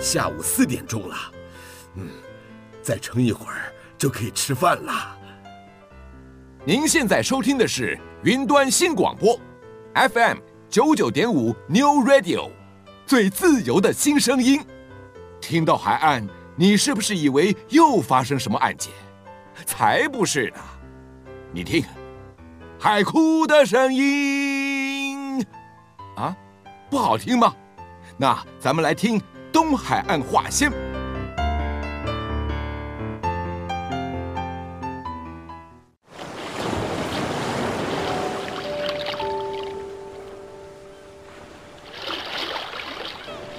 下午四点钟了，嗯，再撑一会儿就可以吃饭了。您现在收听的是云端新广播，FM 九九点五 New Radio，最自由的新声音。听到海岸，你是不是以为又发生什么案件？才不是呢！你听，海哭的声音啊，不好听吗？那咱们来听东海岸话先。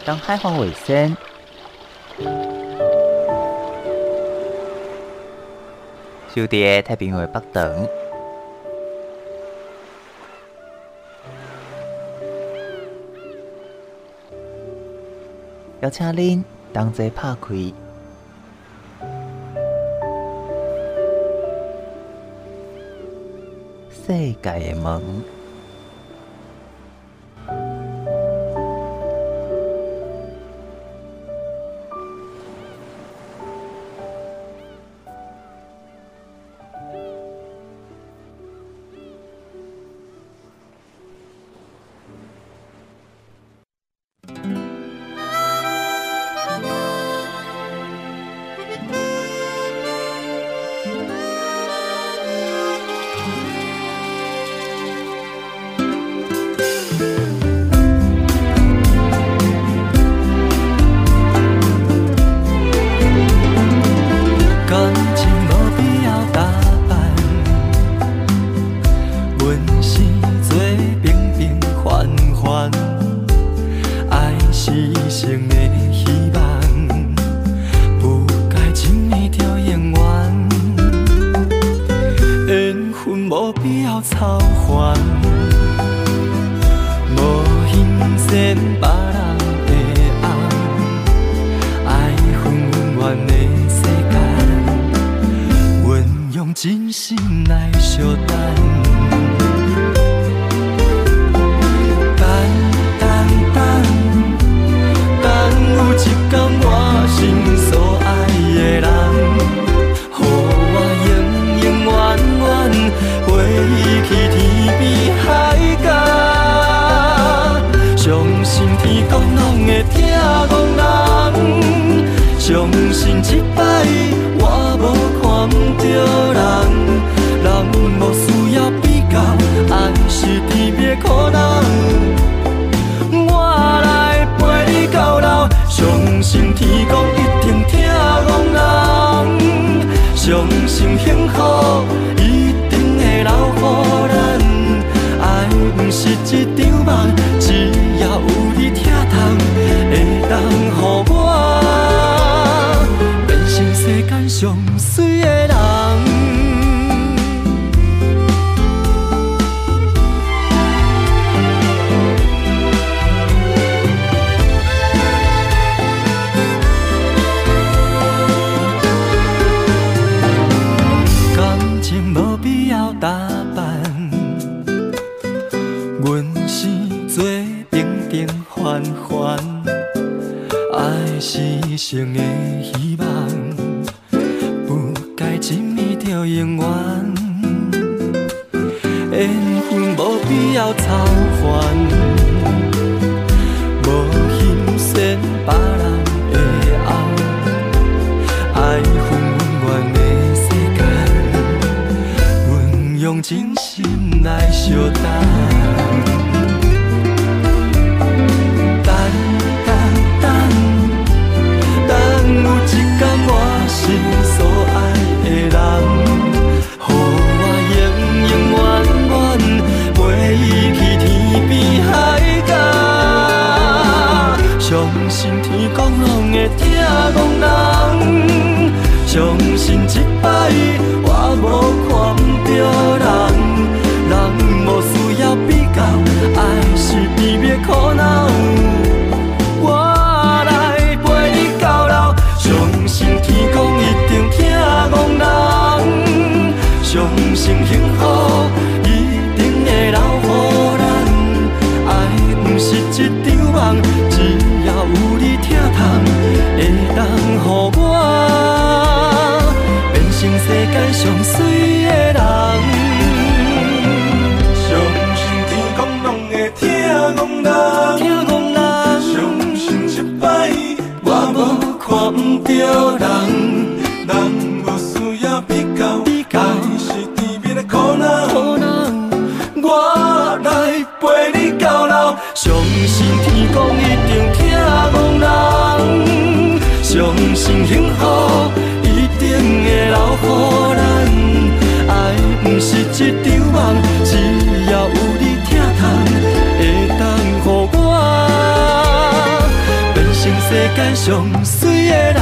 东海岸话先。小弟太平洋北长，邀请您同齐拍开世界的门。上水的人。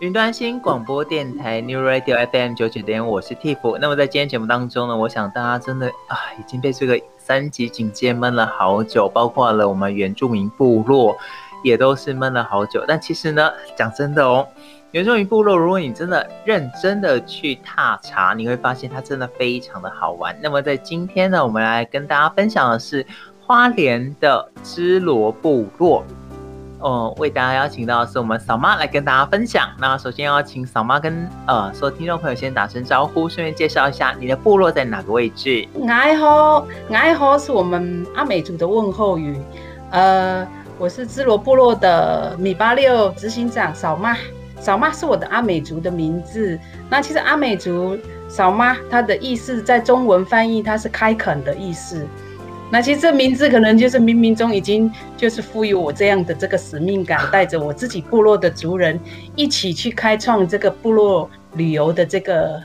云端新广播电台 New Radio FM 九九点，我是 Tiff。那么在今天节目当中呢，我想大家真的啊，已经被这个三级警戒闷了好久，包括了我们原住民部落也都是闷了好久。但其实呢，讲真的哦，原住民部落，如果你真的认真的去踏查，你会发现它真的非常的好玩。那么在今天呢，我们来跟大家分享的是花莲的支罗部落。哦，为大家邀请到的是我们嫂妈来跟大家分享。那首先要请嫂妈跟呃所有听众朋友先打声招呼，顺便介绍一下你的部落在哪个位置。爱好，爱好是我们阿美族的问候语。呃，我是芝罗部落的米八六执行长嫂妈，嫂妈是我的阿美族的名字。那其实阿美族嫂妈它的意思在中文翻译它是开垦的意思。那其实这名字可能就是冥冥中已经就是赋予我这样的这个使命感，带着我自己部落的族人一起去开创这个部落旅游的这个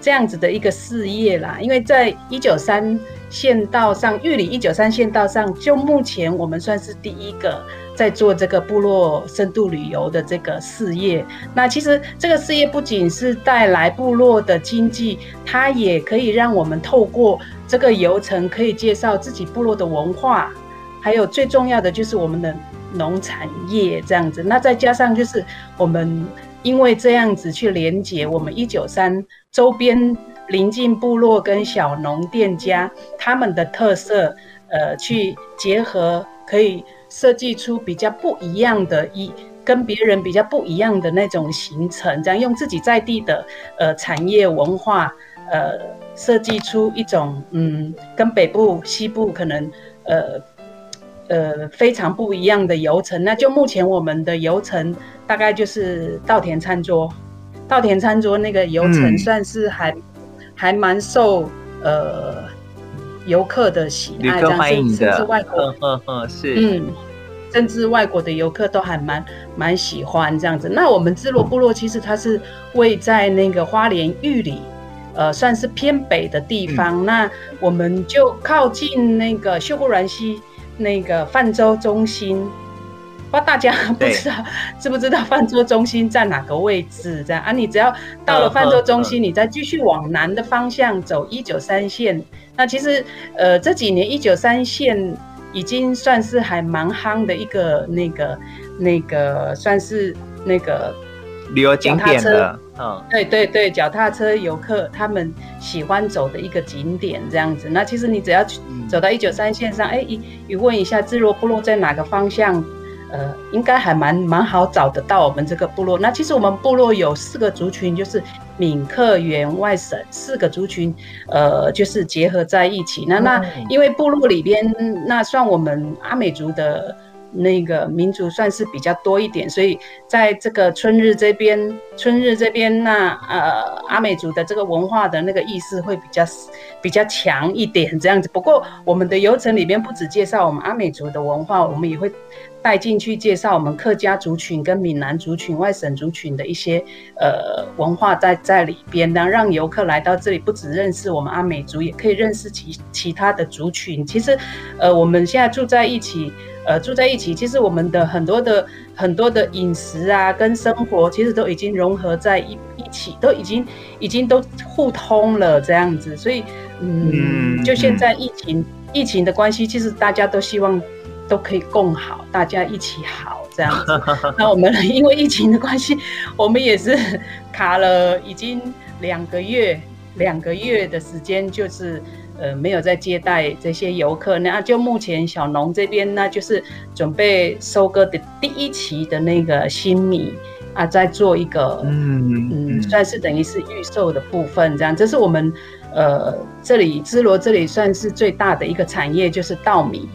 这样子的一个事业啦。因为在一九三县道上，玉里一九三县道上，就目前我们算是第一个在做这个部落深度旅游的这个事业。那其实这个事业不仅是带来部落的经济，它也可以让我们透过。这个游程可以介绍自己部落的文化，还有最重要的就是我们的农产业这样子。那再加上就是我们因为这样子去连接我们一九三周边邻近部落跟小农店家他们的特色，呃，去结合，可以设计出比较不一样的一跟别人比较不一样的那种行程，这样用自己在地的呃产业文化呃。设计出一种嗯，跟北部、西部可能呃呃非常不一样的游程。那就目前我们的游程大概就是稻田餐桌，稻田餐桌那个游程算是还、嗯、还蛮受呃游客的喜爱，这样甚甚至外国，嗯嗯是嗯，甚至外国的游客都还蛮蛮喜欢这样子。那我们芝罗部落其实它是位在那个花莲玉里。呃，算是偏北的地方，嗯、那我们就靠近那个秀姑峦溪那个泛舟中心，不知道大家不知道知不知道饭桌中心在哪个位置？这样啊，你只要到了饭桌中心，你再继续往南的方向走一九三线。那其实呃这几年一九三线已经算是还蛮夯的一个那个那个算是那个旅游景点的。嗯，对对对，脚踏车游客他们喜欢走的一个景点这样子。那其实你只要去走到一九三线上，哎、嗯，一一问一下自若部落在哪个方向，呃，应该还蛮蛮好找得到我们这个部落。那其实我们部落有四个族群，就是闽客原外省四个族群，呃，就是结合在一起。那那因为部落里边，那算我们阿美族的。那个民族算是比较多一点，所以在这个春日这边，春日这边那呃阿美族的这个文化的那个意识会比较比较强一点这样子。不过我们的游程里面不只介绍我们阿美族的文化，我们也会带进去介绍我们客家族群跟闽南族群、外省族群的一些呃文化在在里边，然后让游客来到这里不只认识我们阿美族，也可以认识其其他的族群。其实呃我们现在住在一起。呃，住在一起，其实我们的很多的很多的饮食啊，跟生活其实都已经融合在一一起，都已经已经都互通了这样子。所以，嗯，就现在疫情疫情的关系，其实大家都希望都可以共好，大家一起好这样子。那我们因为疫情的关系，我们也是卡了已经两个月，两个月的时间，就是呃没有再接待这些游客。那就目前小农这边呢，就是准备收割的第一期的那个新米。啊，在做一个，嗯嗯，算是等于是预售的部分，这样，这是我们，呃，这里芝罗这里算是最大的一个产业，就是稻米。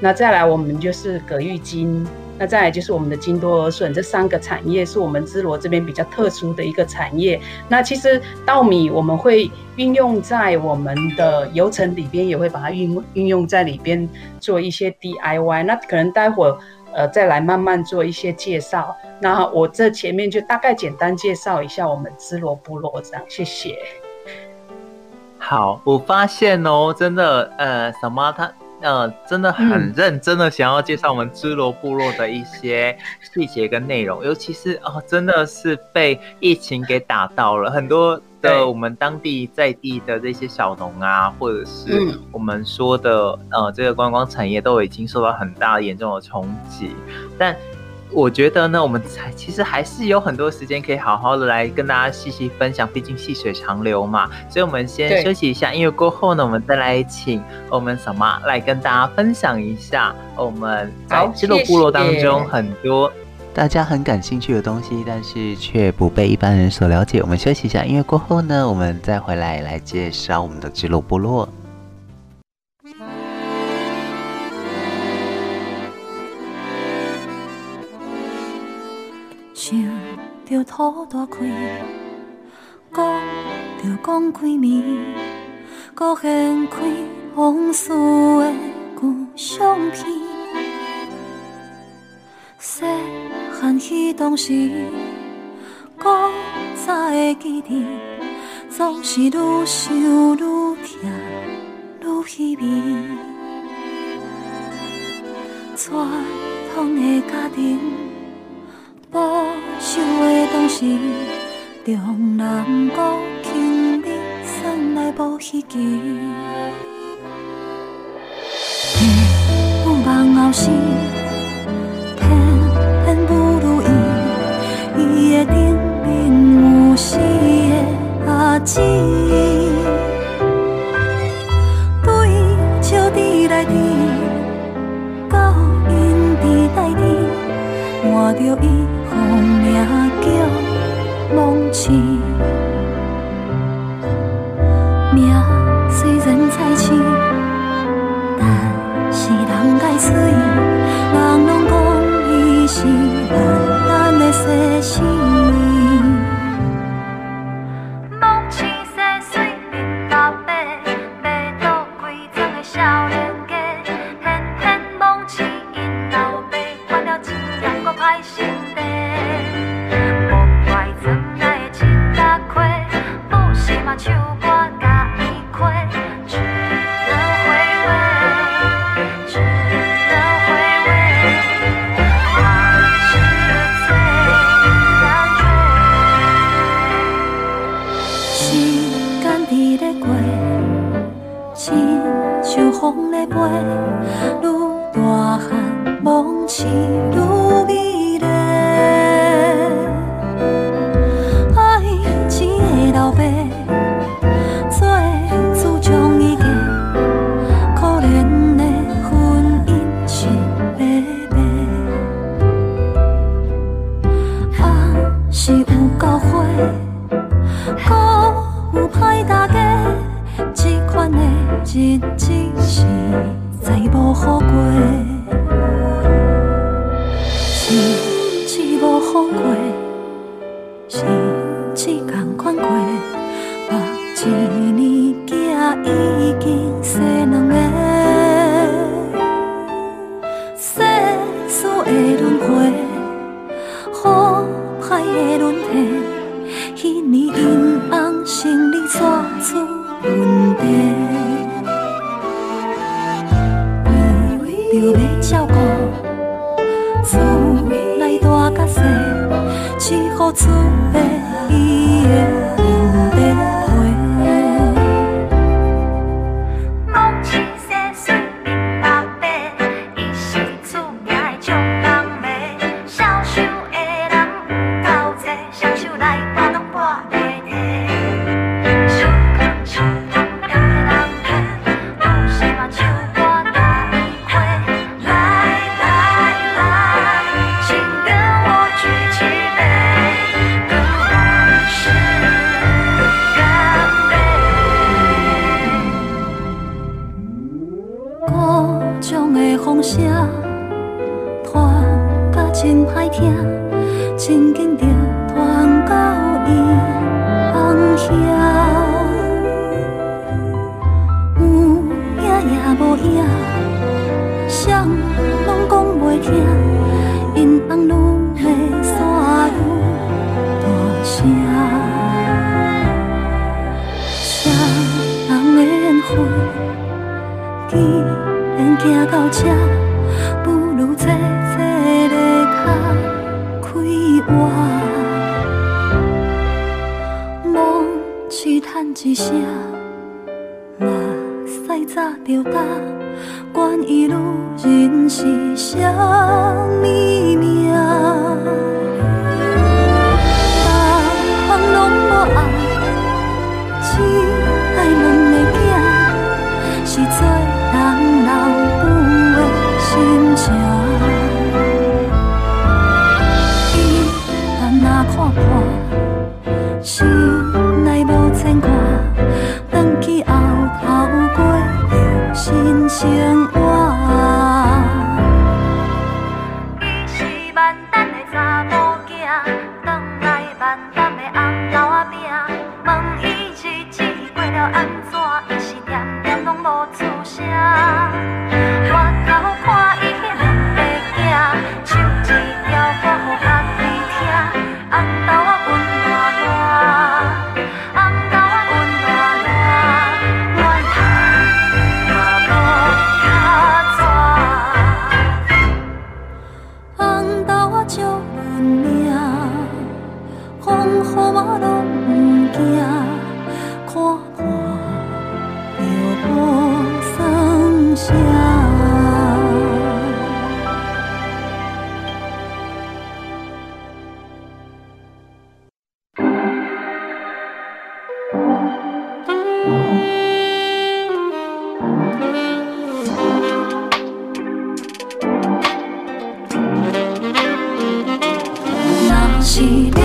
那再来，我们就是葛玉金，那再来就是我们的金多尔笋，这三个产业是我们芝罗这边比较特殊的一个产业。那其实稻米我们会运用在我们的油层里边，也会把它运运用在里边做一些 DIY。那可能待会儿。呃，再来慢慢做一些介绍。那我这前面就大概简单介绍一下我们芝罗部落，这样，谢谢。好，我发现哦，真的，呃，什么他，呃，真的很认真的想要介绍我们芝罗部落的一些细节跟内容，尤其是哦，真的是被疫情给打到了很多。的我们当地在地的这些小农啊，或者是我们说的、嗯、呃这个观光产业，都已经受到很大严重的冲击。但我觉得呢，我们才其实还是有很多时间可以好好的来跟大家细细分享，毕竟细水长流嘛。所以，我们先休息一下，音乐过后呢，我们再来请我们什么来跟大家分享一下我们在芝罗部落当中很多。大家很感兴趣的东西，但是却不被一般人所了解。我们休息一下，音乐过后呢，我们再回来来介绍我们的芝罗部落。想着土大开，讲着讲开面，搁掀开往事的旧相片，欢喜当时，搁再会记得，总是愈想愈痛，愈稀微。传统的家庭，保守的当时，重男轻女，算来无稀奇。有梦后生。一定明有死的阿姊，实在无好过，是只无好过，是只同款过，目一年囝已经细。不如坐坐地脚开活，梦只叹一声，嘛使早着打，管伊女人是啥物命。she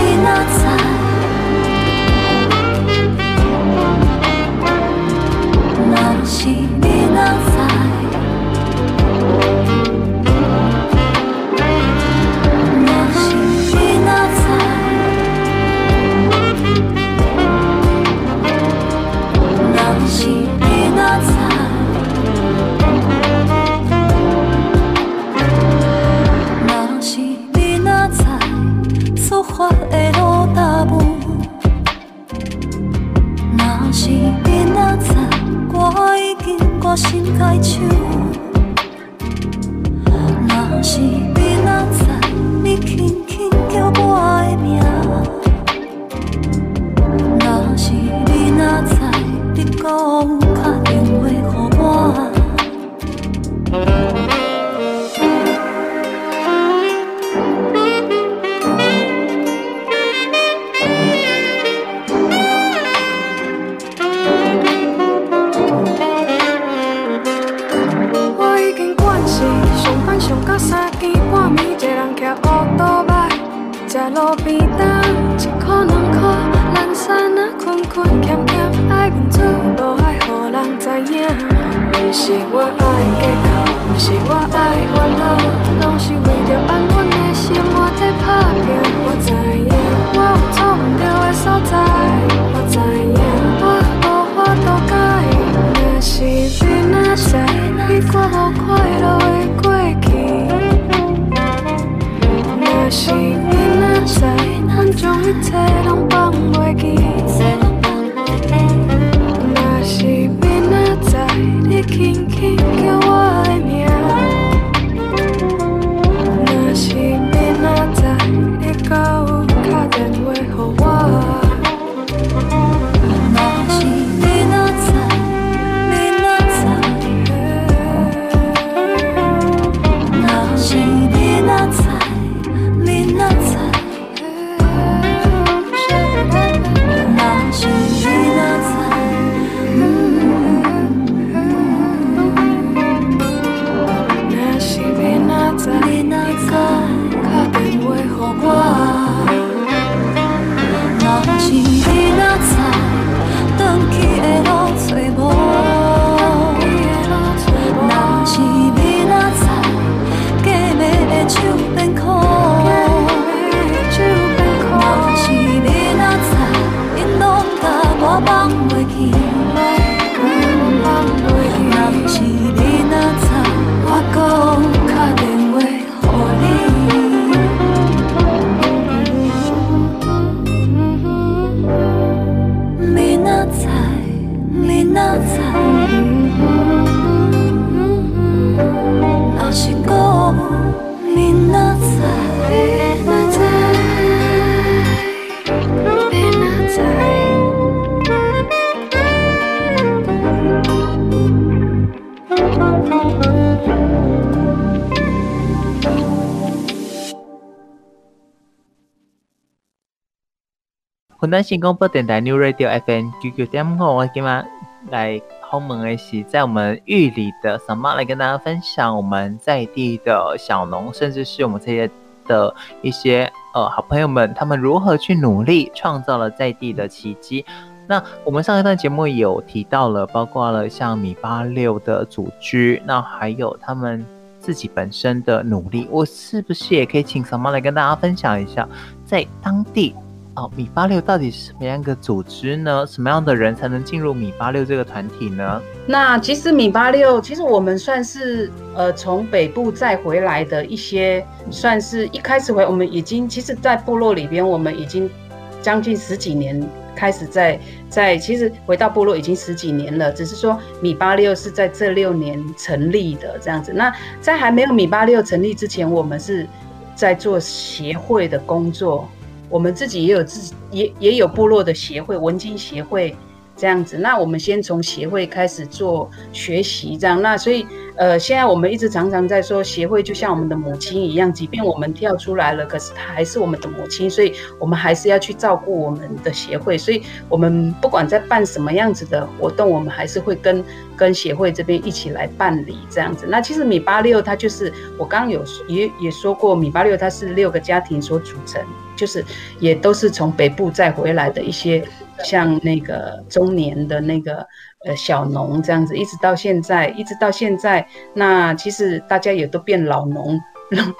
在南中一带。云端新广播电台 New Radio FM 九九点五，我今晚来访问的是在我们玉里的嫂妈来跟大家分享我们在地的小农，甚至是我们这些的一些呃好朋友们，他们如何去努力创造了在地的奇迹。那我们上一段节目有提到了，包括了像米八六的组织，那还有他们自己本身的努力，我是不是也可以请嫂妈来跟大家分享一下，在当地？哦，米八六到底是什么样一个组织呢？什么样的人才能进入米八六这个团体呢？那其实米八六，其实我们算是呃从北部再回来的一些，算是一开始回，我们已经其实，在部落里边，我们已经将近十几年开始在在，其实回到部落已经十几年了，只是说米八六是在这六年成立的这样子。那在还没有米八六成立之前，我们是在做协会的工作。我们自己也有自己也也有部落的协会，文经协会这样子。那我们先从协会开始做学习，这样。那所以，呃，现在我们一直常常在说，协会就像我们的母亲一样，即便我们跳出来了，可是她还是我们的母亲，所以我们还是要去照顾我们的协会。所以，我们不管在办什么样子的活动，我们还是会跟跟协会这边一起来办理这样子。那其实米八六它就是我刚刚有也也说过，米八六它是六个家庭所组成。就是也都是从北部再回来的一些，像那个中年的那个呃小农这样子，一直到现在，一直到现在，那其实大家也都变老农，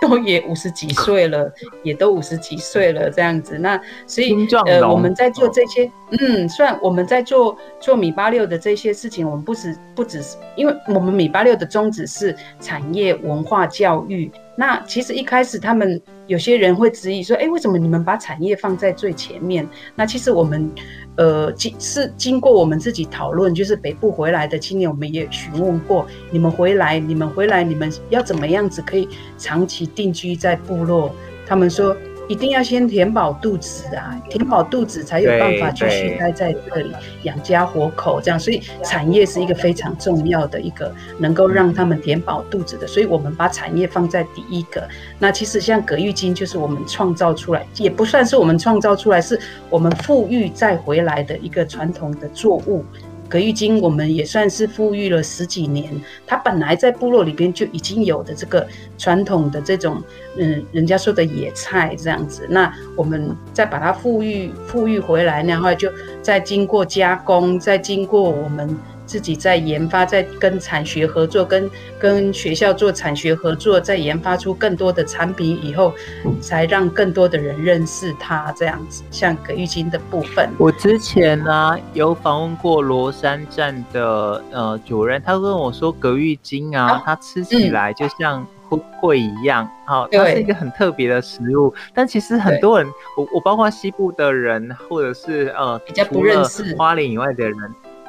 都也五十几岁了，也都五十几岁了这样子。那所以呃我们在做这些，嗯，算我们在做做米八六的这些事情，我们不止不只是，因为我们米八六的宗旨是产业文化教育。那其实一开始他们有些人会质疑说，哎，为什么你们把产业放在最前面？那其实我们，呃，经是经过我们自己讨论，就是北部回来的青年，我们也询问过，你们回来，你们回来，你们要怎么样子可以长期定居在部落？他们说。一定要先填饱肚子啊，填饱肚子才有办法继续待在这里养家活口，这样。所以产业是一个非常重要的一个能够让他们填饱肚子的。所以我们把产业放在第一个。那其实像葛玉金就是我们创造出来，也不算是我们创造出来，是我们富裕再回来的一个传统的作物。葛玉金，我们也算是富裕了十几年。他本来在部落里边就已经有的这个传统的这种，嗯，人家说的野菜这样子。那我们再把它富裕富裕回来，然后就再经过加工，再经过我们。自己在研发，在跟产学合作，跟跟学校做产学合作，在研发出更多的产品以后，才让更多的人认识它。这样子，像葛玉金的部分，我之前呢、啊、有访问过罗山站的呃主任，他问我说葛玉金啊，啊它吃起来就像灰灰一样，好、它是一个很特别的食物。但其实很多人，我我包括西部的人，或者是呃比较不认识花莲以外的人。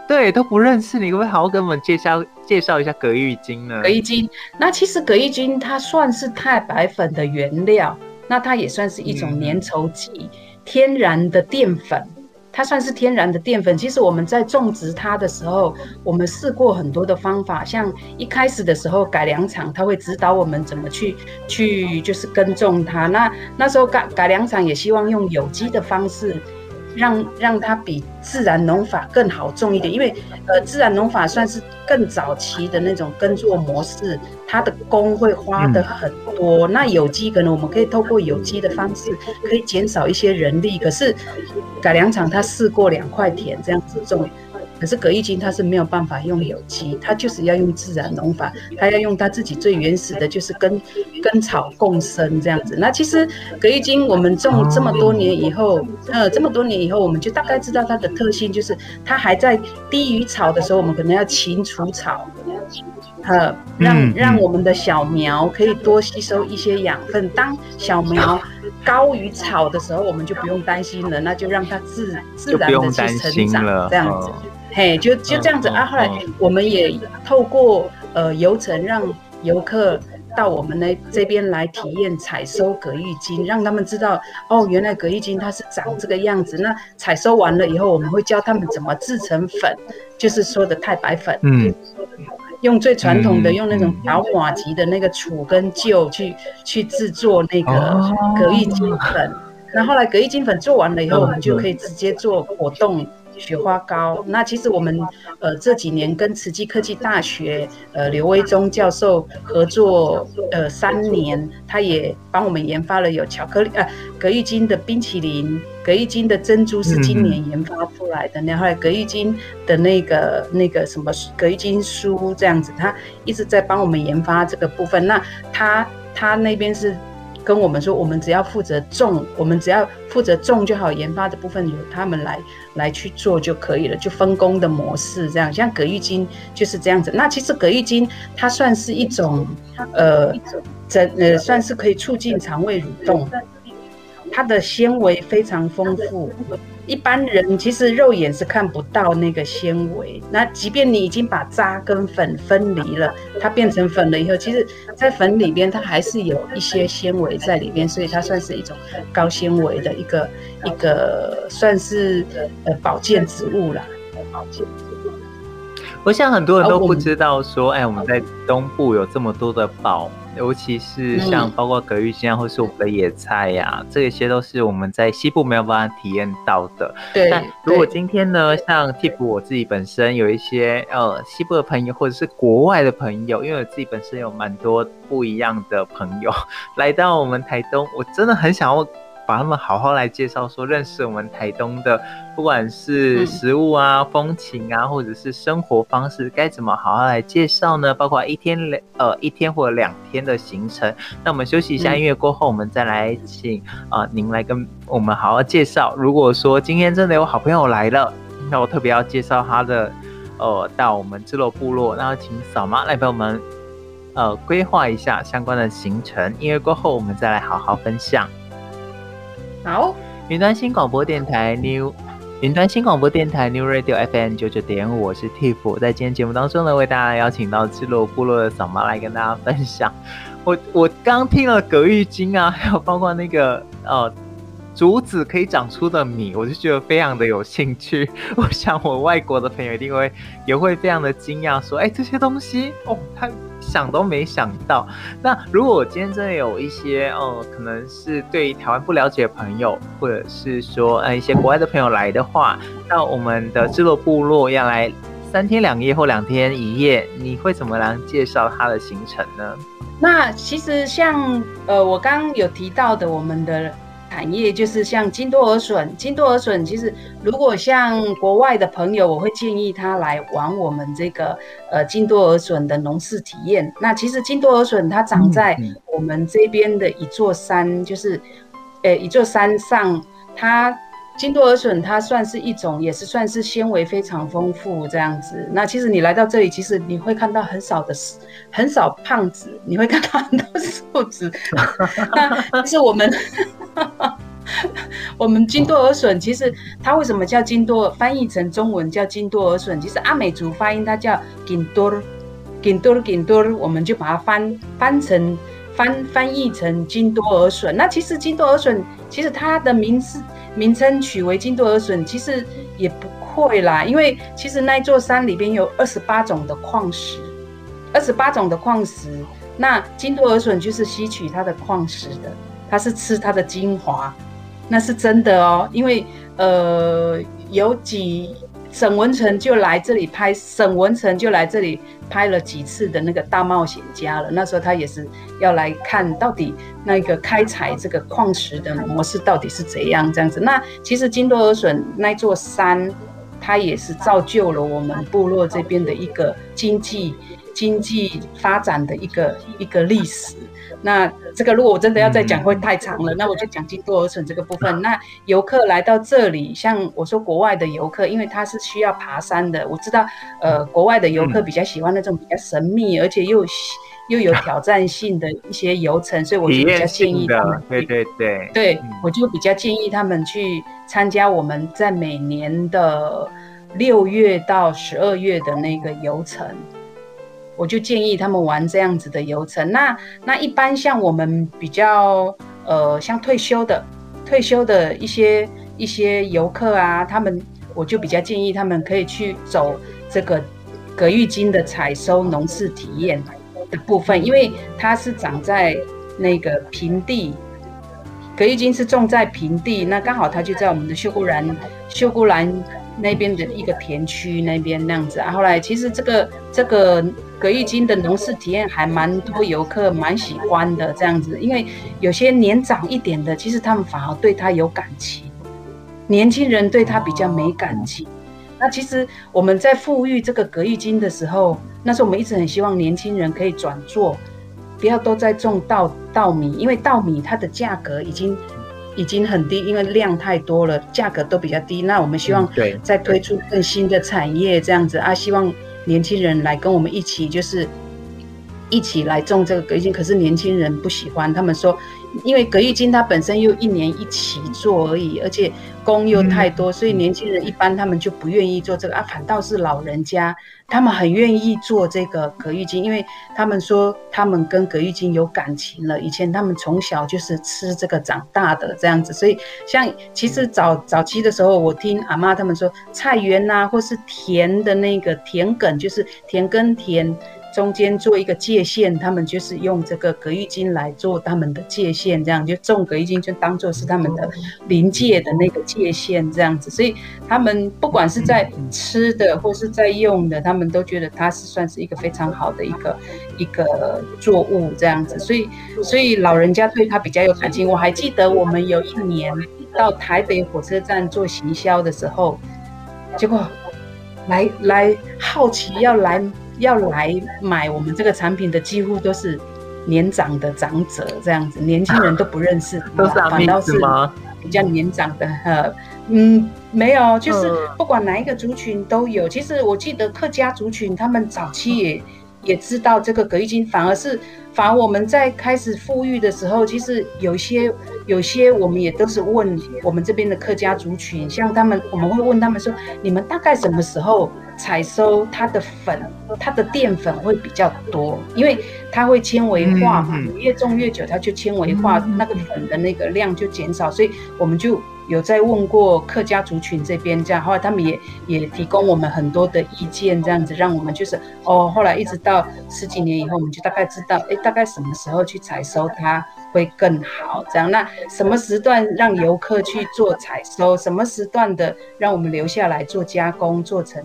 对，都不认识你，可不可以好好跟我们介绍介绍一下葛玉金呢？葛玉金，那其实葛玉金它算是太白粉的原料，那它也算是一种粘稠剂，嗯、天然的淀粉，它算是天然的淀粉。其实我们在种植它的时候，我们试过很多的方法，像一开始的时候，改良场它会指导我们怎么去去就是耕种它。那那时候改改良场也希望用有机的方式。让让它比自然农法更好种一点，因为呃自然农法算是更早期的那种耕作模式，它的工会花的很多。那有机可能我们可以透过有机的方式，可以减少一些人力。可是改良场它试过两块田这样子种。可是葛玉金它是没有办法用有机，它就是要用自然农法，它要用它自己最原始的，就是跟跟草共生这样子。那其实葛玉金我们种这么多年以后，呃，这么多年以后，我们就大概知道它的特性，就是它还在低于草的时候，我们可能要勤除草，呃，让让我们的小苗可以多吸收一些养分。当小苗高于草的时候，我们就不用担心了，那就让它自自然的去成长，这样子。嘿，就就这样子啊！后来我们也透过呃游程，让游客到我们那这边来体验采收葛玉金，让他们知道哦，原来葛玉金它是长这个样子。那采收完了以后，我们会教他们怎么制成粉，就是说的太白粉。嗯，用最传统的，用那种小马吉的那个杵跟臼去去制作那个葛玉金粉。那后来葛玉金粉做完了以后，我们就可以直接做果冻。雪花膏，那其实我们呃这几年跟慈济科技大学呃刘威忠教授合作呃三年，他也帮我们研发了有巧克力呃葛玉金的冰淇淋，葛玉金的珍珠是今年研发出来的，然后葛玉金的那个那个什么葛玉金酥这样子，他一直在帮我们研发这个部分。那他他那边是。跟我们说，我们只要负责种，我们只要负责种就好，研发的部分由他们来来去做就可以了，就分工的模式这样。像葛玉金就是这样子。那其实葛玉金它算是一种，呃，整呃算是可以促进肠胃蠕动，它的纤维非常丰富。一般人其实肉眼是看不到那个纤维，那即便你已经把渣跟粉分离了，它变成粉了以后，其实，在粉里边它还是有一些纤维在里边，所以它算是一种高纤维的一个一个算是呃保健植物啦。保健植物。我想很多人都不知道说，哎，我们在东部有这么多的宝。尤其是像包括葛玉仙啊，或是我们的野菜呀、这些都是我们在西部没有办法体验到的。对。但如果今天呢，像 Tiff 我自己本身有一些呃西部的朋友，或者是国外的朋友，因为我自己本身有蛮多不一样的朋友 来到我们台东，我真的很想要。把他们好好来介绍，说认识我们台东的，不管是食物啊、嗯、风情啊，或者是生活方式，该怎么好好来介绍呢？包括一天两呃一天或者两天的行程。那我们休息一下音乐过后，我们再来请啊、呃、您来跟我们好好介绍。如果说今天真的有好朋友来了，那我特别要介绍他的，呃，到我们支罗部落，那请扫妈来帮我们呃规划一下相关的行程。音乐过后，我们再来好好分享。好，云端新广播电台 New，云端新广播电台 New Radio FM 九九点五，我是 Tiff，在今天节目当中呢，为大家邀请到支罗部落的嫂妈来跟大家分享。我我刚听了葛玉金啊，还有包括那个呃竹子可以长出的米，我就觉得非常的有兴趣。我想我外国的朋友一定会也会非常的惊讶，说，哎，这些东西哦，它。想都没想到。那如果我今天真的有一些，呃，可能是对台湾不了解的朋友，或者是说，呃，一些国外的朋友来的话，那我们的支罗部落要来三天两夜或两天一夜，你会怎么来介绍它的行程呢？那其实像，呃，我刚刚有提到的，我们的。产业就是像金多尔笋，金多尔笋其实如果像国外的朋友，我会建议他来玩我们这个呃金多尔笋的农事体验。那其实金多尔笋它长在我们这边的一座山，就是呃一座山上，它。金多尔笋它算是一种，也是算是纤维非常丰富这样子。那其实你来到这里，其实你会看到很少的，很少胖子，你会看到很多瘦子。那 是我们，我们金多儿笋，其实它为什么叫金多？翻译成中文叫金多儿笋，其实阿美族发音它叫金多儿，金多儿，金多儿，我们就把它翻翻成翻翻译成金多儿笋。那其实金多儿笋，其实它的名字。名称取为金多儿笋，其实也不会啦，因为其实那一座山里边有二十八种的矿石，二十八种的矿石，那金多尔笋就是吸取它的矿石的，它是吃它的精华，那是真的哦，因为呃有几。沈文成就来这里拍，沈文成就来这里拍了几次的那个大冒险家了。那时候他也是要来看到底那个开采这个矿石的模式到底是怎样这样子。那其实金多尔笋那座山，它也是造就了我们部落这边的一个经济经济发展的一个一个历史。那这个如果我真的要再讲会太长了，那我就讲金多儿笋这个部分。那游客来到这里，像我说国外的游客，因为他是需要爬山的，我知道，呃，国外的游客比较喜欢那种比较神秘，而且又又有挑战性的一些游程，所以我就比较建议他们，对对对，对，我就比较建议他们去参加我们在每年的六月到十二月的那个游程。我就建议他们玩这样子的游程。那那一般像我们比较呃像退休的退休的一些一些游客啊，他们我就比较建议他们可以去走这个葛玉金的采收农事体验的部分，因为它是长在那个平地葛玉金是种在平地，那刚好它就在我们的秀姑兰秀姑兰那边的一个田区那边那样子啊。后来其实这个这个葛玉金的农事体验还蛮多游客蛮喜欢的这样子，因为有些年长一点的，其实他们反而对他有感情，年轻人对他比较没感情。那其实我们在富裕这个葛玉金的时候，那时候我们一直很希望年轻人可以转做，不要都在种稻稻米，因为稻米它的价格已经已经很低，因为量太多了，价格都比较低。那我们希望再推出更新的产业这样子啊，希望年轻人来跟我们一起，就是一起来种这个葛玉金。可是年轻人不喜欢，他们说。因为葛玉金它本身又一年一起做而已，而且工又太多，所以年轻人一般他们就不愿意做这个啊。反倒是老人家，他们很愿意做这个葛玉金，因为他们说他们跟葛玉金有感情了。以前他们从小就是吃这个长大的这样子，所以像其实早早期的时候，我听阿妈他们说菜园呐、或是田的那个田埂，就是田跟田。中间做一个界限，他们就是用这个隔玉金来做他们的界限，这样就种隔玉金就当做是他们的临界的那个界限，这样子。所以他们不管是在吃的或是在用的，他们都觉得它是算是一个非常好的一个一个作物，这样子。所以所以老人家对它比较有感情。我还记得我们有一年到台北火车站做行销的时候，结果来来好奇要来。要来买我们这个产品的几乎都是年长的长者，这样子，年轻人都不认识，都是反倒是比较年长的。呃，嗯，没有，就是不管哪一个族群都有。其实我记得客家族群他们早期也也知道这个葛玉金，反而是反而我们在开始富裕的时候，其实有些有些我们也都是问我们这边的客家族群，像他们我们会问他们说，你们大概什么时候？采收它的粉，它的淀粉会比较多，因为它会纤维化嘛，你越种越久，它就纤维化，那个粉的那个量就减少，所以我们就有在问过客家族群这边这样，后来他们也也提供我们很多的意见，这样子让我们就是哦，后来一直到十几年以后，我们就大概知道，哎，大概什么时候去采收它会更好，这样，那什么时段让游客去做采收，什么时段的让我们留下来做加工，做成。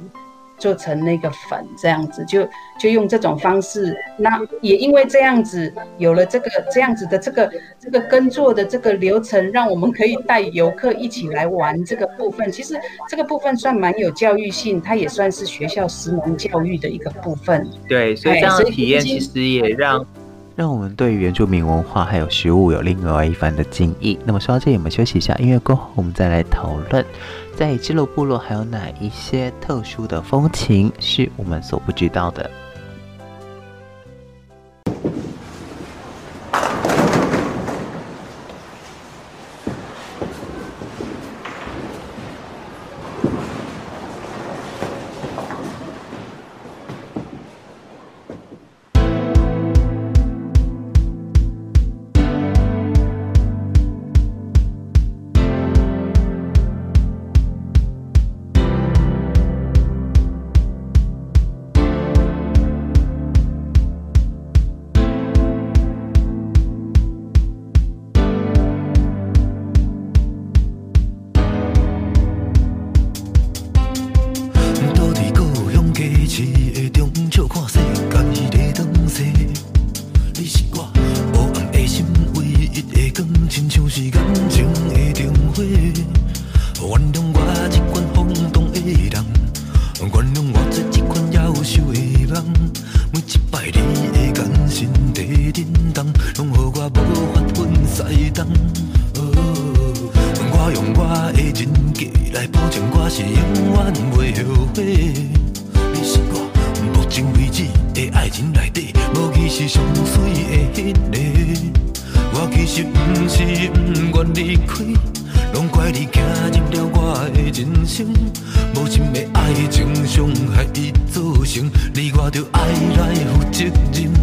做成那个粉这样子，就就用这种方式。那也因为这样子，有了这个这样子的这个这个耕作的这个流程，让我们可以带游客一起来玩这个部分。其实这个部分算蛮有教育性，它也算是学校实农教育的一个部分。对，所以这样的体验其实也让让我们对原住民文化还有食物有另外一番的敬意。那么说到这里，我们休息一下，音乐过后我们再来讨论。在基隆部落还有哪一些特殊的风情是我们所不知道的？永远袂后悔，你是我目前为止的爱情内底，无疑是最美的迄个。我其实不是不愿离开，拢怪你走入了我的人生。无心的爱情伤害已造成，你我着爱来负责任。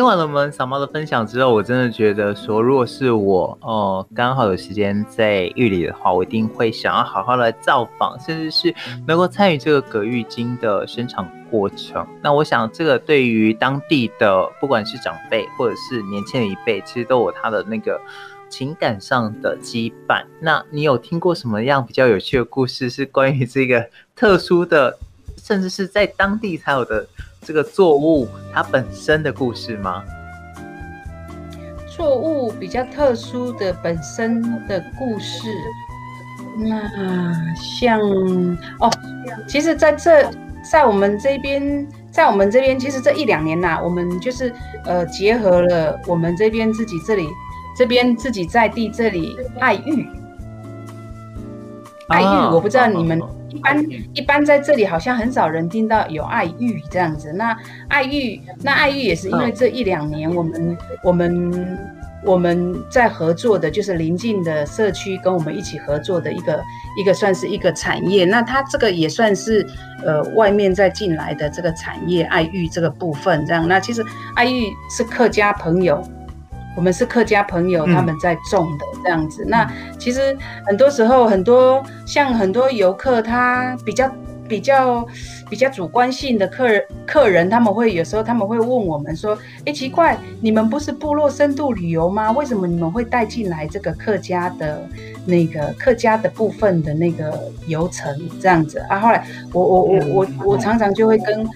听完了我们小猫的分享之后，我真的觉得说，如果是我哦，刚好有时间在玉里的话，我一定会想要好好来造访，甚至是能够参与这个葛玉金的生产过程。那我想，这个对于当地的不管是长辈或者是年轻一辈，其实都有他的那个情感上的羁绊。那你有听过什么样比较有趣的故事，是关于这个特殊的，甚至是在当地才有的？这个作物它本身的故事吗？作物比较特殊的本身的故事，那像哦，其实在这在我们这边，在我们这边，其实这一两年呐、啊，我们就是呃结合了我们这边自己这里这边自己在地这里爱玉，爱玉，我不知道你们。一般一般在这里好像很少人听到有爱玉这样子。那爱玉，那爱玉也是因为这一两年我们我们我们在合作的，就是邻近的社区跟我们一起合作的一个一个算是一个产业。那它这个也算是呃外面再进来的这个产业，爱玉这个部分这样。那其实爱玉是客家朋友。我们是客家朋友，他们在种的这样子。嗯、那其实很多时候，很多像很多游客，他比较比较比较主观性的客人，客人他们会有时候他们会问我们说：“哎，奇怪，你们不是部落深度旅游吗？为什么你们会带进来这个客家的那个客家的部分的那个游程这样子？”啊，后来我我我我我常常就会跟。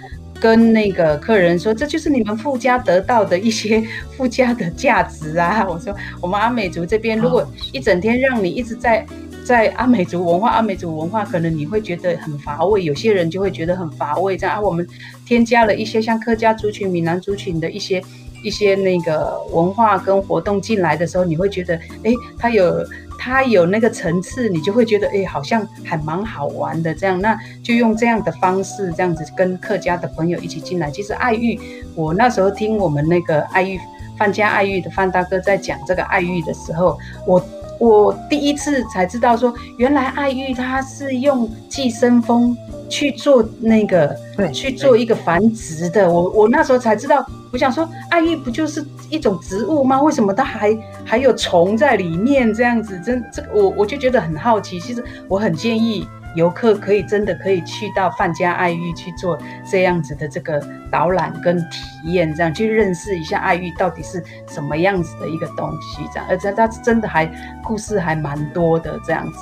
跟那个客人说，这就是你们附加得到的一些附加的价值啊！我说，我们阿美族这边，如果一整天让你一直在在阿美族文化，阿美族文化，可能你会觉得很乏味，有些人就会觉得很乏味。这样啊，我们添加了一些像客家族群、闽南族群的一些一些那个文化跟活动进来的时候，你会觉得，哎，它有。它有那个层次，你就会觉得，哎，好像还蛮好玩的这样。那就用这样的方式，这样子跟客家的朋友一起进来。其实爱玉，我那时候听我们那个爱玉范家爱玉的范大哥在讲这个爱玉的时候，我我第一次才知道说，原来爱玉它是用寄生蜂去做那个，对，去做一个繁殖的。我我那时候才知道，我想说，爱玉不就是一种植物吗？为什么它还还有虫在里面这样子？真这个我我就觉得很好奇。其实我很建议游客可以真的可以去到范家爱玉去做这样子的这个导览跟体验，这样去认识一下爱玉到底是什么样子的一个东西，这样而且它真的还故事还蛮多的这样子。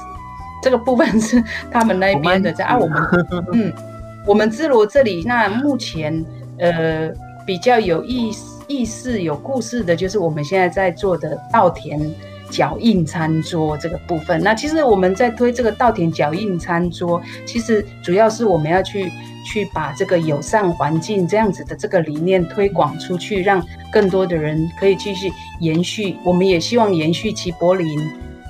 这个部分是他们那边的，在啊，我们嗯，我们芝罗这里那目前呃比较有意意思、有故事的，就是我们现在在做的稻田脚印餐桌这个部分。那其实我们在推这个稻田脚印餐桌，其实主要是我们要去去把这个友善环境这样子的这个理念推广出去，让更多的人可以继续延续。我们也希望延续齐柏林。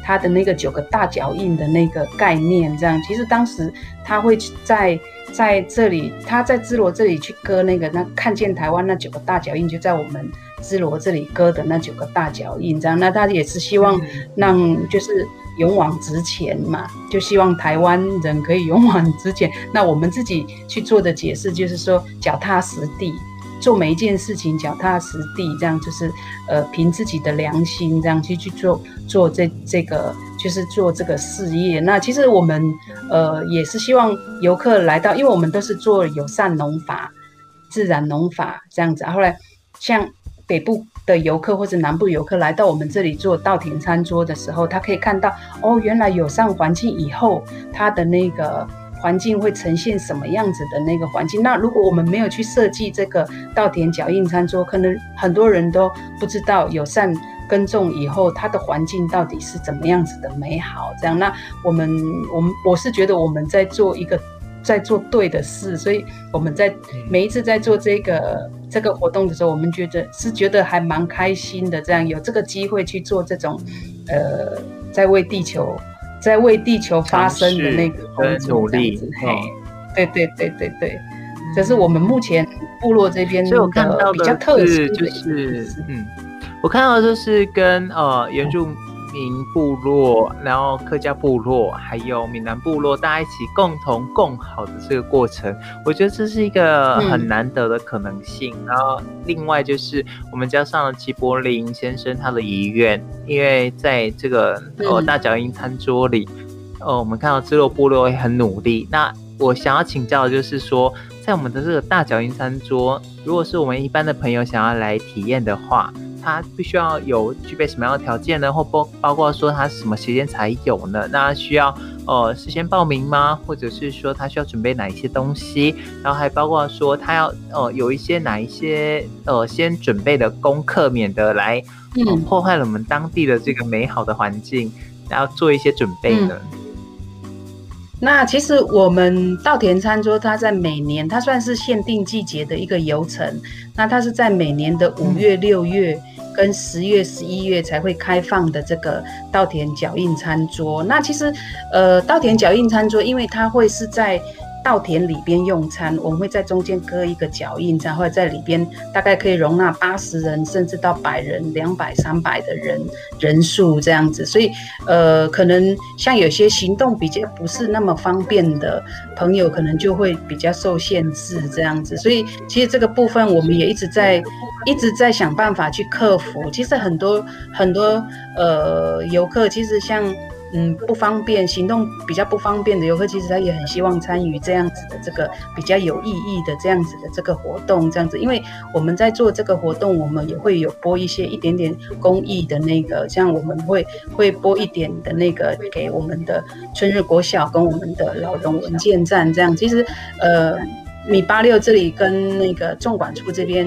他的那个九个大脚印的那个概念，这样其实当时他会在在这里，他在芝罗这里去割那个，那看见台湾那九个大脚印，就在我们芝罗这里割的那九个大脚印，这样，那他也是希望让就是勇往直前嘛，就希望台湾人可以勇往直前。那我们自己去做的解释就是说，脚踏实地。做每一件事情脚踏实地，这样就是，呃，凭自己的良心这样去去做做这这个，就是做这个事业。那其实我们，呃，也是希望游客来到，因为我们都是做友善农法、自然农法这样子。后来，像北部的游客或者南部游客来到我们这里做稻田餐桌的时候，他可以看到，哦，原来友善环境以后，他的那个。环境会呈现什么样子的那个环境？那如果我们没有去设计这个稻田脚印餐桌，可能很多人都不知道友善耕种以后它的环境到底是怎么样子的美好。这样，那我们我们我是觉得我们在做一个在做对的事，所以我们在每一次在做这个这个活动的时候，我们觉得是觉得还蛮开心的。这样有这个机会去做这种，呃，在为地球。在为地球发声的那个工作这样子，嘿，对对对对对，这是我们目前部落这边的比较特殊的，就是嗯，我看到就是跟呃原住民部落，然后客家部落，还有闽南部落，大家一起共同共好的这个过程，我觉得这是一个很难得的可能性。嗯、然后另外就是我们加上了齐柏林先生他的遗愿，因为在这个呃大脚印餐桌里，呃我们看到支洛部落也很努力。那我想要请教的就是说，在我们的这个大脚印餐桌，如果是我们一般的朋友想要来体验的话，他必须要有具备什么样的条件呢？或包包括说他什么时间才有呢？那需要呃事先报名吗？或者是说他需要准备哪一些东西？然后还包括说他要呃有一些哪一些呃先准备的功课，免得来、呃、破坏了我们当地的这个美好的环境，然后做一些准备呢？嗯那其实我们稻田餐桌，它在每年，它算是限定季节的一个游程。那它是在每年的五月、六月跟十月、十一月才会开放的这个稻田脚印餐桌。那其实，呃，稻田脚印餐桌，因为它会是在。稻田里边用餐，我们会在中间割一个脚印，然后在里边大概可以容纳八十人，甚至到百人、两百、三百的人人数这样子。所以，呃，可能像有些行动比较不是那么方便的朋友，可能就会比较受限制这样子。所以，其实这个部分我们也一直在一直在想办法去克服。其实很多很多呃游客，其实像。嗯，不方便行动比较不方便的游客，其实他也很希望参与这样子的这个比较有意义的这样子的这个活动，这样子，因为我们在做这个活动，我们也会有播一些一点点公益的那个，像我们会会播一点的那个给我们的春日国小跟我们的老人文件站这样。其实，呃，米八六这里跟那个纵管处这边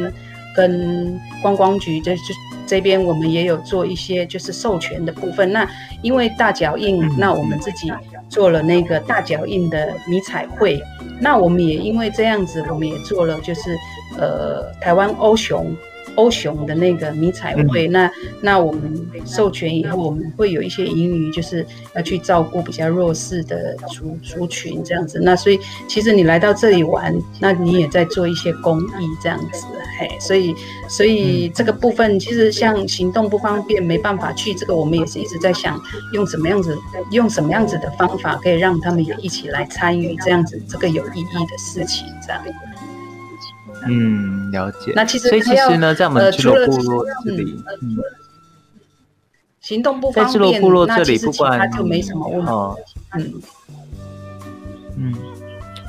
跟观光局这这。这边我们也有做一些就是授权的部分。那因为大脚印，那我们自己做了那个大脚印的迷彩绘。那我们也因为这样子，我们也做了就是呃台湾欧熊。欧熊的那个迷彩会，那那我们授权以后，我们会有一些盈余，就是要去照顾比较弱势的族族群这样子。那所以其实你来到这里玩，那你也在做一些公益这样子，嘿。所以所以这个部分其实像行动不方便，没办法去，这个我们也是一直在想用什么样子，用什么样子的方法可以让他们也一起来参与这样子这个有意义的事情这样。嗯，了解。那其实所以其实呢，在我们支落部落这里，呃嗯、行动不方便，在支落部落这里，不管他就没什么问题。哦、嗯嗯，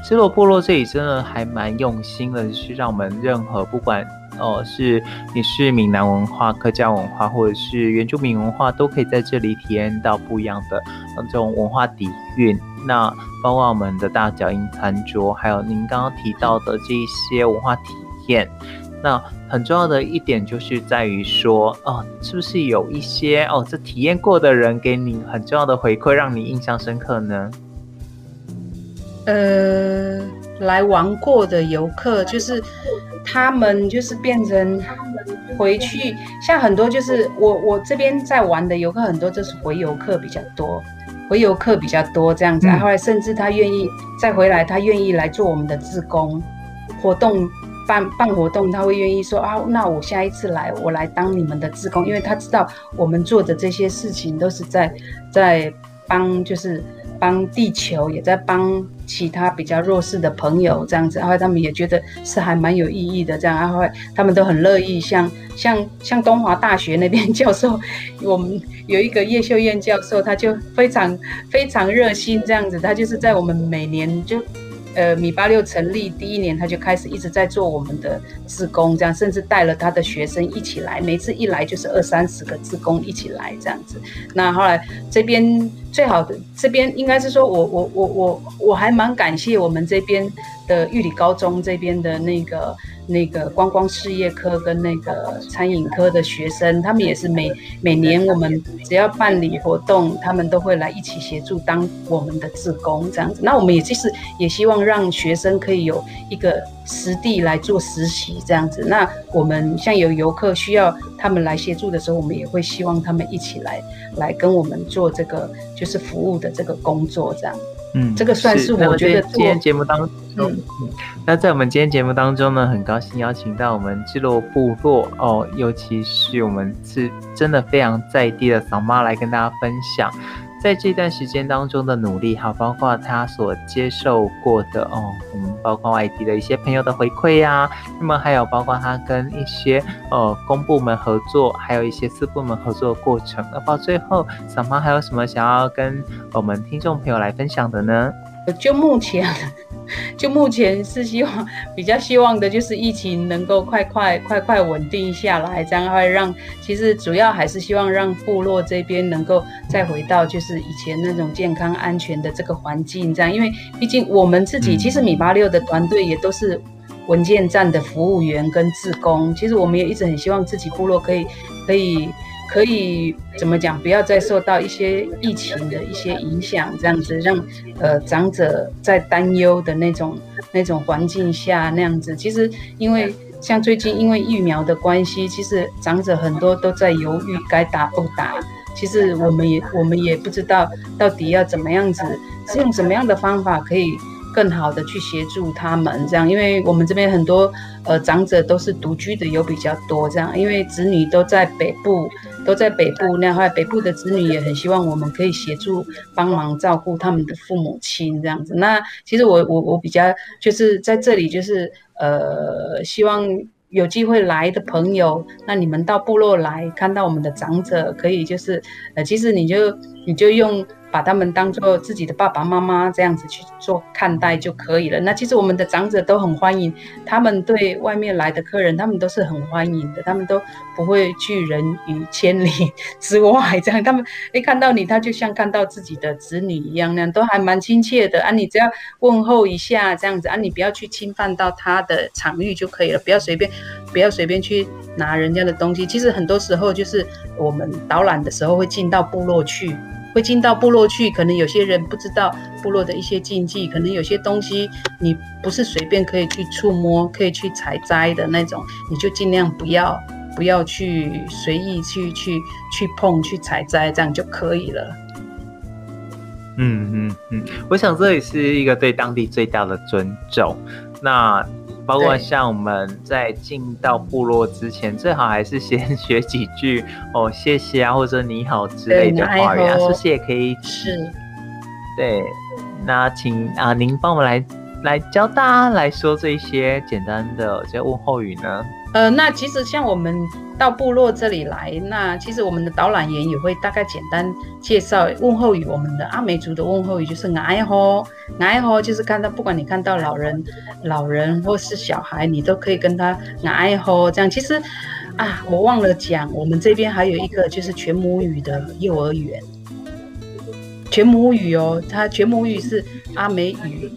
支落部落这里真的还蛮用心的，是让我们任何不管哦、呃，是你是闽南文化、客家文化，或者是原住民文化，都可以在这里体验到不一样的那种文化底蕴。那包括我们的大脚印餐桌，还有您刚刚提到的这一些文化体验，那很重要的一点就是在于说，哦，是不是有一些哦，这体验过的人给你很重要的回馈，让你印象深刻呢？呃，来玩过的游客，就是他们就是变成回去，像很多就是我我这边在玩的游客很多，就是回游客比较多。回游客比较多，这样子，后来甚至他愿意再回来，他愿意来做我们的志工活动，办办活动，他会愿意说啊，那我下一次来，我来当你们的志工，因为他知道我们做的这些事情都是在在帮，就是。帮地球，也在帮其他比较弱势的朋友这样子，然后他们也觉得是还蛮有意义的这样，然后他们都很乐意，像像像东华大学那边教授，我们有一个叶秀燕教授，他就非常非常热心这样子，他就是在我们每年就。呃，米八六成立第一年，他就开始一直在做我们的志工，这样，甚至带了他的学生一起来，每次一来就是二三十个志工一起来这样子。那后来这边最好的，这边应该是说我我我我我还蛮感谢我们这边的玉里高中这边的那个。那个观光事业科跟那个餐饮科的学生，他们也是每每年我们只要办理活动，他们都会来一起协助当我们的志工这样子。那我们也就是也希望让学生可以有一个实地来做实习这样子。那我们像有游客需要他们来协助的时候，我们也会希望他们一起来来跟我们做这个就是服务的这个工作这样。嗯，这个算是我觉得今天节目当中，嗯，那在我们今天节目当中呢，很高兴邀请到我们智罗部落哦，尤其是我们是真的非常在地的扫妈来跟大家分享。在这段时间当中的努力，还包括他所接受过的哦，我们包括外地的一些朋友的回馈呀、啊，那么还有包括他跟一些呃公部门合作，还有一些私部门合作的过程。那到最后，小猫还有什么想要跟我们听众朋友来分享的呢？就目前。就目前是希望比较希望的就是疫情能够快快快快稳定下来，这样会让其实主要还是希望让部落这边能够再回到就是以前那种健康安全的这个环境，这样，因为毕竟我们自己其实米八六的团队也都是文件站的服务员跟志工，其实我们也一直很希望自己部落可以可以。可以怎么讲？不要再受到一些疫情的一些影响，这样子让呃长者在担忧的那种那种环境下那样子。其实因为像最近因为疫苗的关系，其实长者很多都在犹豫该打不打。其实我们也我们也不知道到底要怎么样子，是用什么样的方法可以。更好的去协助他们，这样，因为我们这边很多呃长者都是独居的，有比较多这样，因为子女都在北部，都在北部，那块北部的子女也很希望我们可以协助帮忙照顾他们的父母亲这样子。那其实我我我比较就是在这里就是呃希望有机会来的朋友，那你们到部落来看到我们的长者，可以就是呃其实你就你就用。把他们当做自己的爸爸妈妈这样子去做看待就可以了。那其实我们的长者都很欢迎，他们对外面来的客人，他们都是很欢迎的，他们都不会拒人于千里之外。这样，他们一看到你，他就像看到自己的子女一样，那样都还蛮亲切的啊。你只要问候一下这样子啊，你不要去侵犯到他的场域就可以了，不要随便，不要随便去拿人家的东西。其实很多时候就是我们导览的时候会进到部落去。会进到部落去，可能有些人不知道部落的一些禁忌，可能有些东西你不是随便可以去触摸、可以去采摘的那种，你就尽量不要不要去随意去去去碰、去采摘，这样就可以了。嗯嗯嗯，我想这也是一个对当地最大的尊重。那。包括像我们在进到部落之前，最好还是先学几句哦，谢谢啊，或者你好之类的话语啊，是不是也可以。是，对，那请啊，您帮我们来来教大家来说这些简单的这些问候语呢？呃，那其实像我们到部落这里来，那其实我们的导览员也会大概简单介绍问候语。我们的阿美族的问候语就是“爱吼”，“爱吼”就是看到不管你看到老人、老人或是小孩，你都可以跟他“爱吼”这样。其实啊，我忘了讲，我们这边还有一个就是全母语的幼儿园，全母语哦，它全母语是阿美语。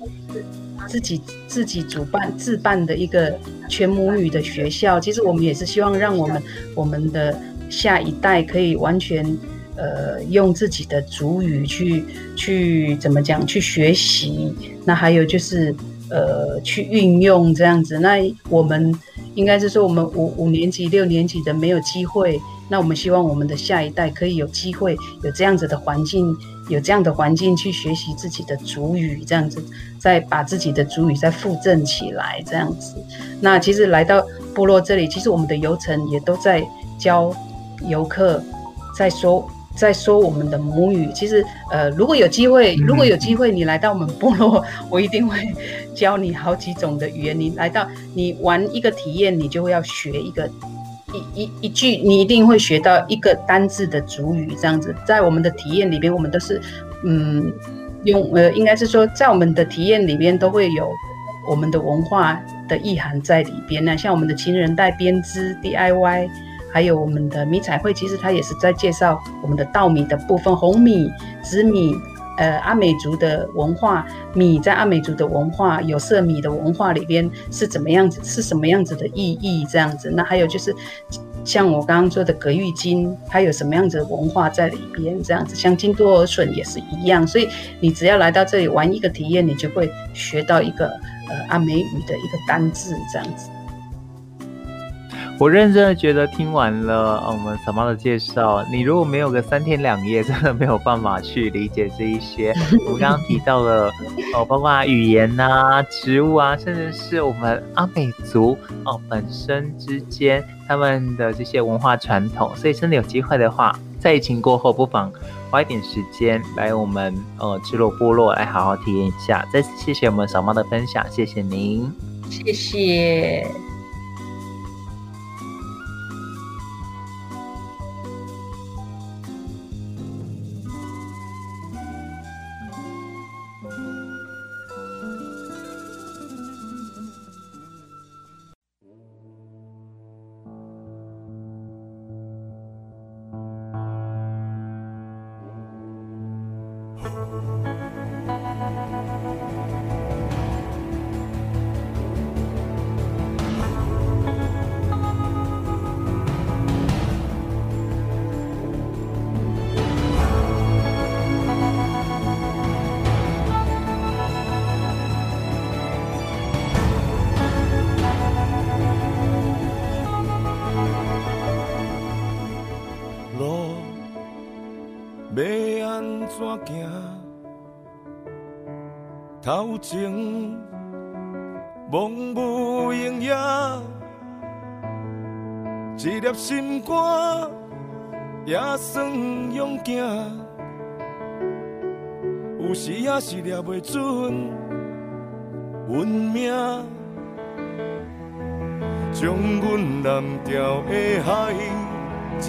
自己自己主办自办的一个全母语的学校，其实我们也是希望让我们我们的下一代可以完全呃用自己的主语去去怎么讲去学习，那还有就是呃去运用这样子。那我们应该是说我们五五年级六年级的没有机会，那我们希望我们的下一代可以有机会有这样子的环境。有这样的环境去学习自己的主语，这样子，再把自己的主语再复振起来，这样子。那其实来到部落这里，其实我们的游程也都在教游客，在说在说我们的母语。其实，呃，如果有机会，如果有机会你来到我们部落，我一定会教你好几种的语言。你来到，你玩一个体验，你就会要学一个。一一一句，你一定会学到一个单字的主语，这样子。在我们的体验里边，我们都是，嗯，用呃，应该是说，在我们的体验里边都会有我们的文化的意涵在里边。那像我们的情人带编织 DIY，还有我们的迷彩绘，其实它也是在介绍我们的稻米的部分，红米、紫米。呃，阿美族的文化，米在阿美族的文化，有色米的文化里边是怎么样子，是什么样子的意义？这样子，那还有就是，像我刚刚说的葛玉金，它有什么样子的文化在里边？这样子，像金多尔笋也是一样。所以你只要来到这里玩一个体验，你就会学到一个呃阿美语的一个单字，这样子。我认真的觉得听完了我们嫂妈的介绍，你如果没有个三天两夜，真的没有办法去理解这一些。我刚刚提到了哦，包括语言呐、植物啊，甚至是我们阿美族哦本身之间他们的这些文化传统。所以真的有机会的话，在疫情过后，不妨花一点时间来我们呃支罗部落来好好体验一下。再次谢谢我们嫂妈的分享，谢谢您，谢谢。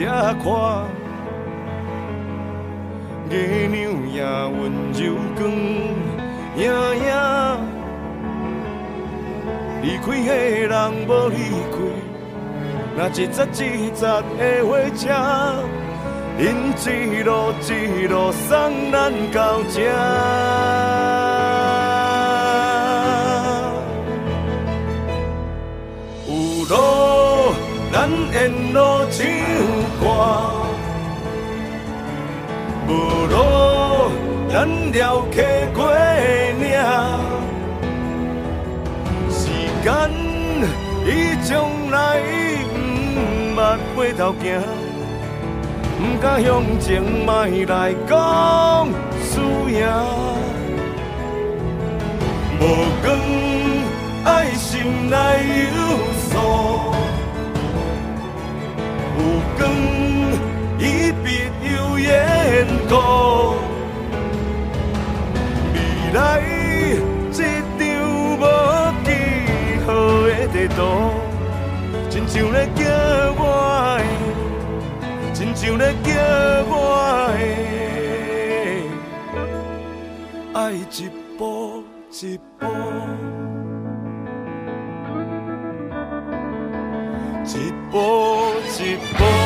吃看，月亮也温柔光。影影，离开的人无离开，那一节一节的火车，因一路一路送咱到这。有路咱沿路唱，无路咱绕客过命。时。间已将来不捌回头行，不敢向前迈来讲输赢。无光爱心来有数，有光缘故，未来一张无记号的。地图，亲像咧叫我的，亲像咧叫我的，爱一步一步，一步一步。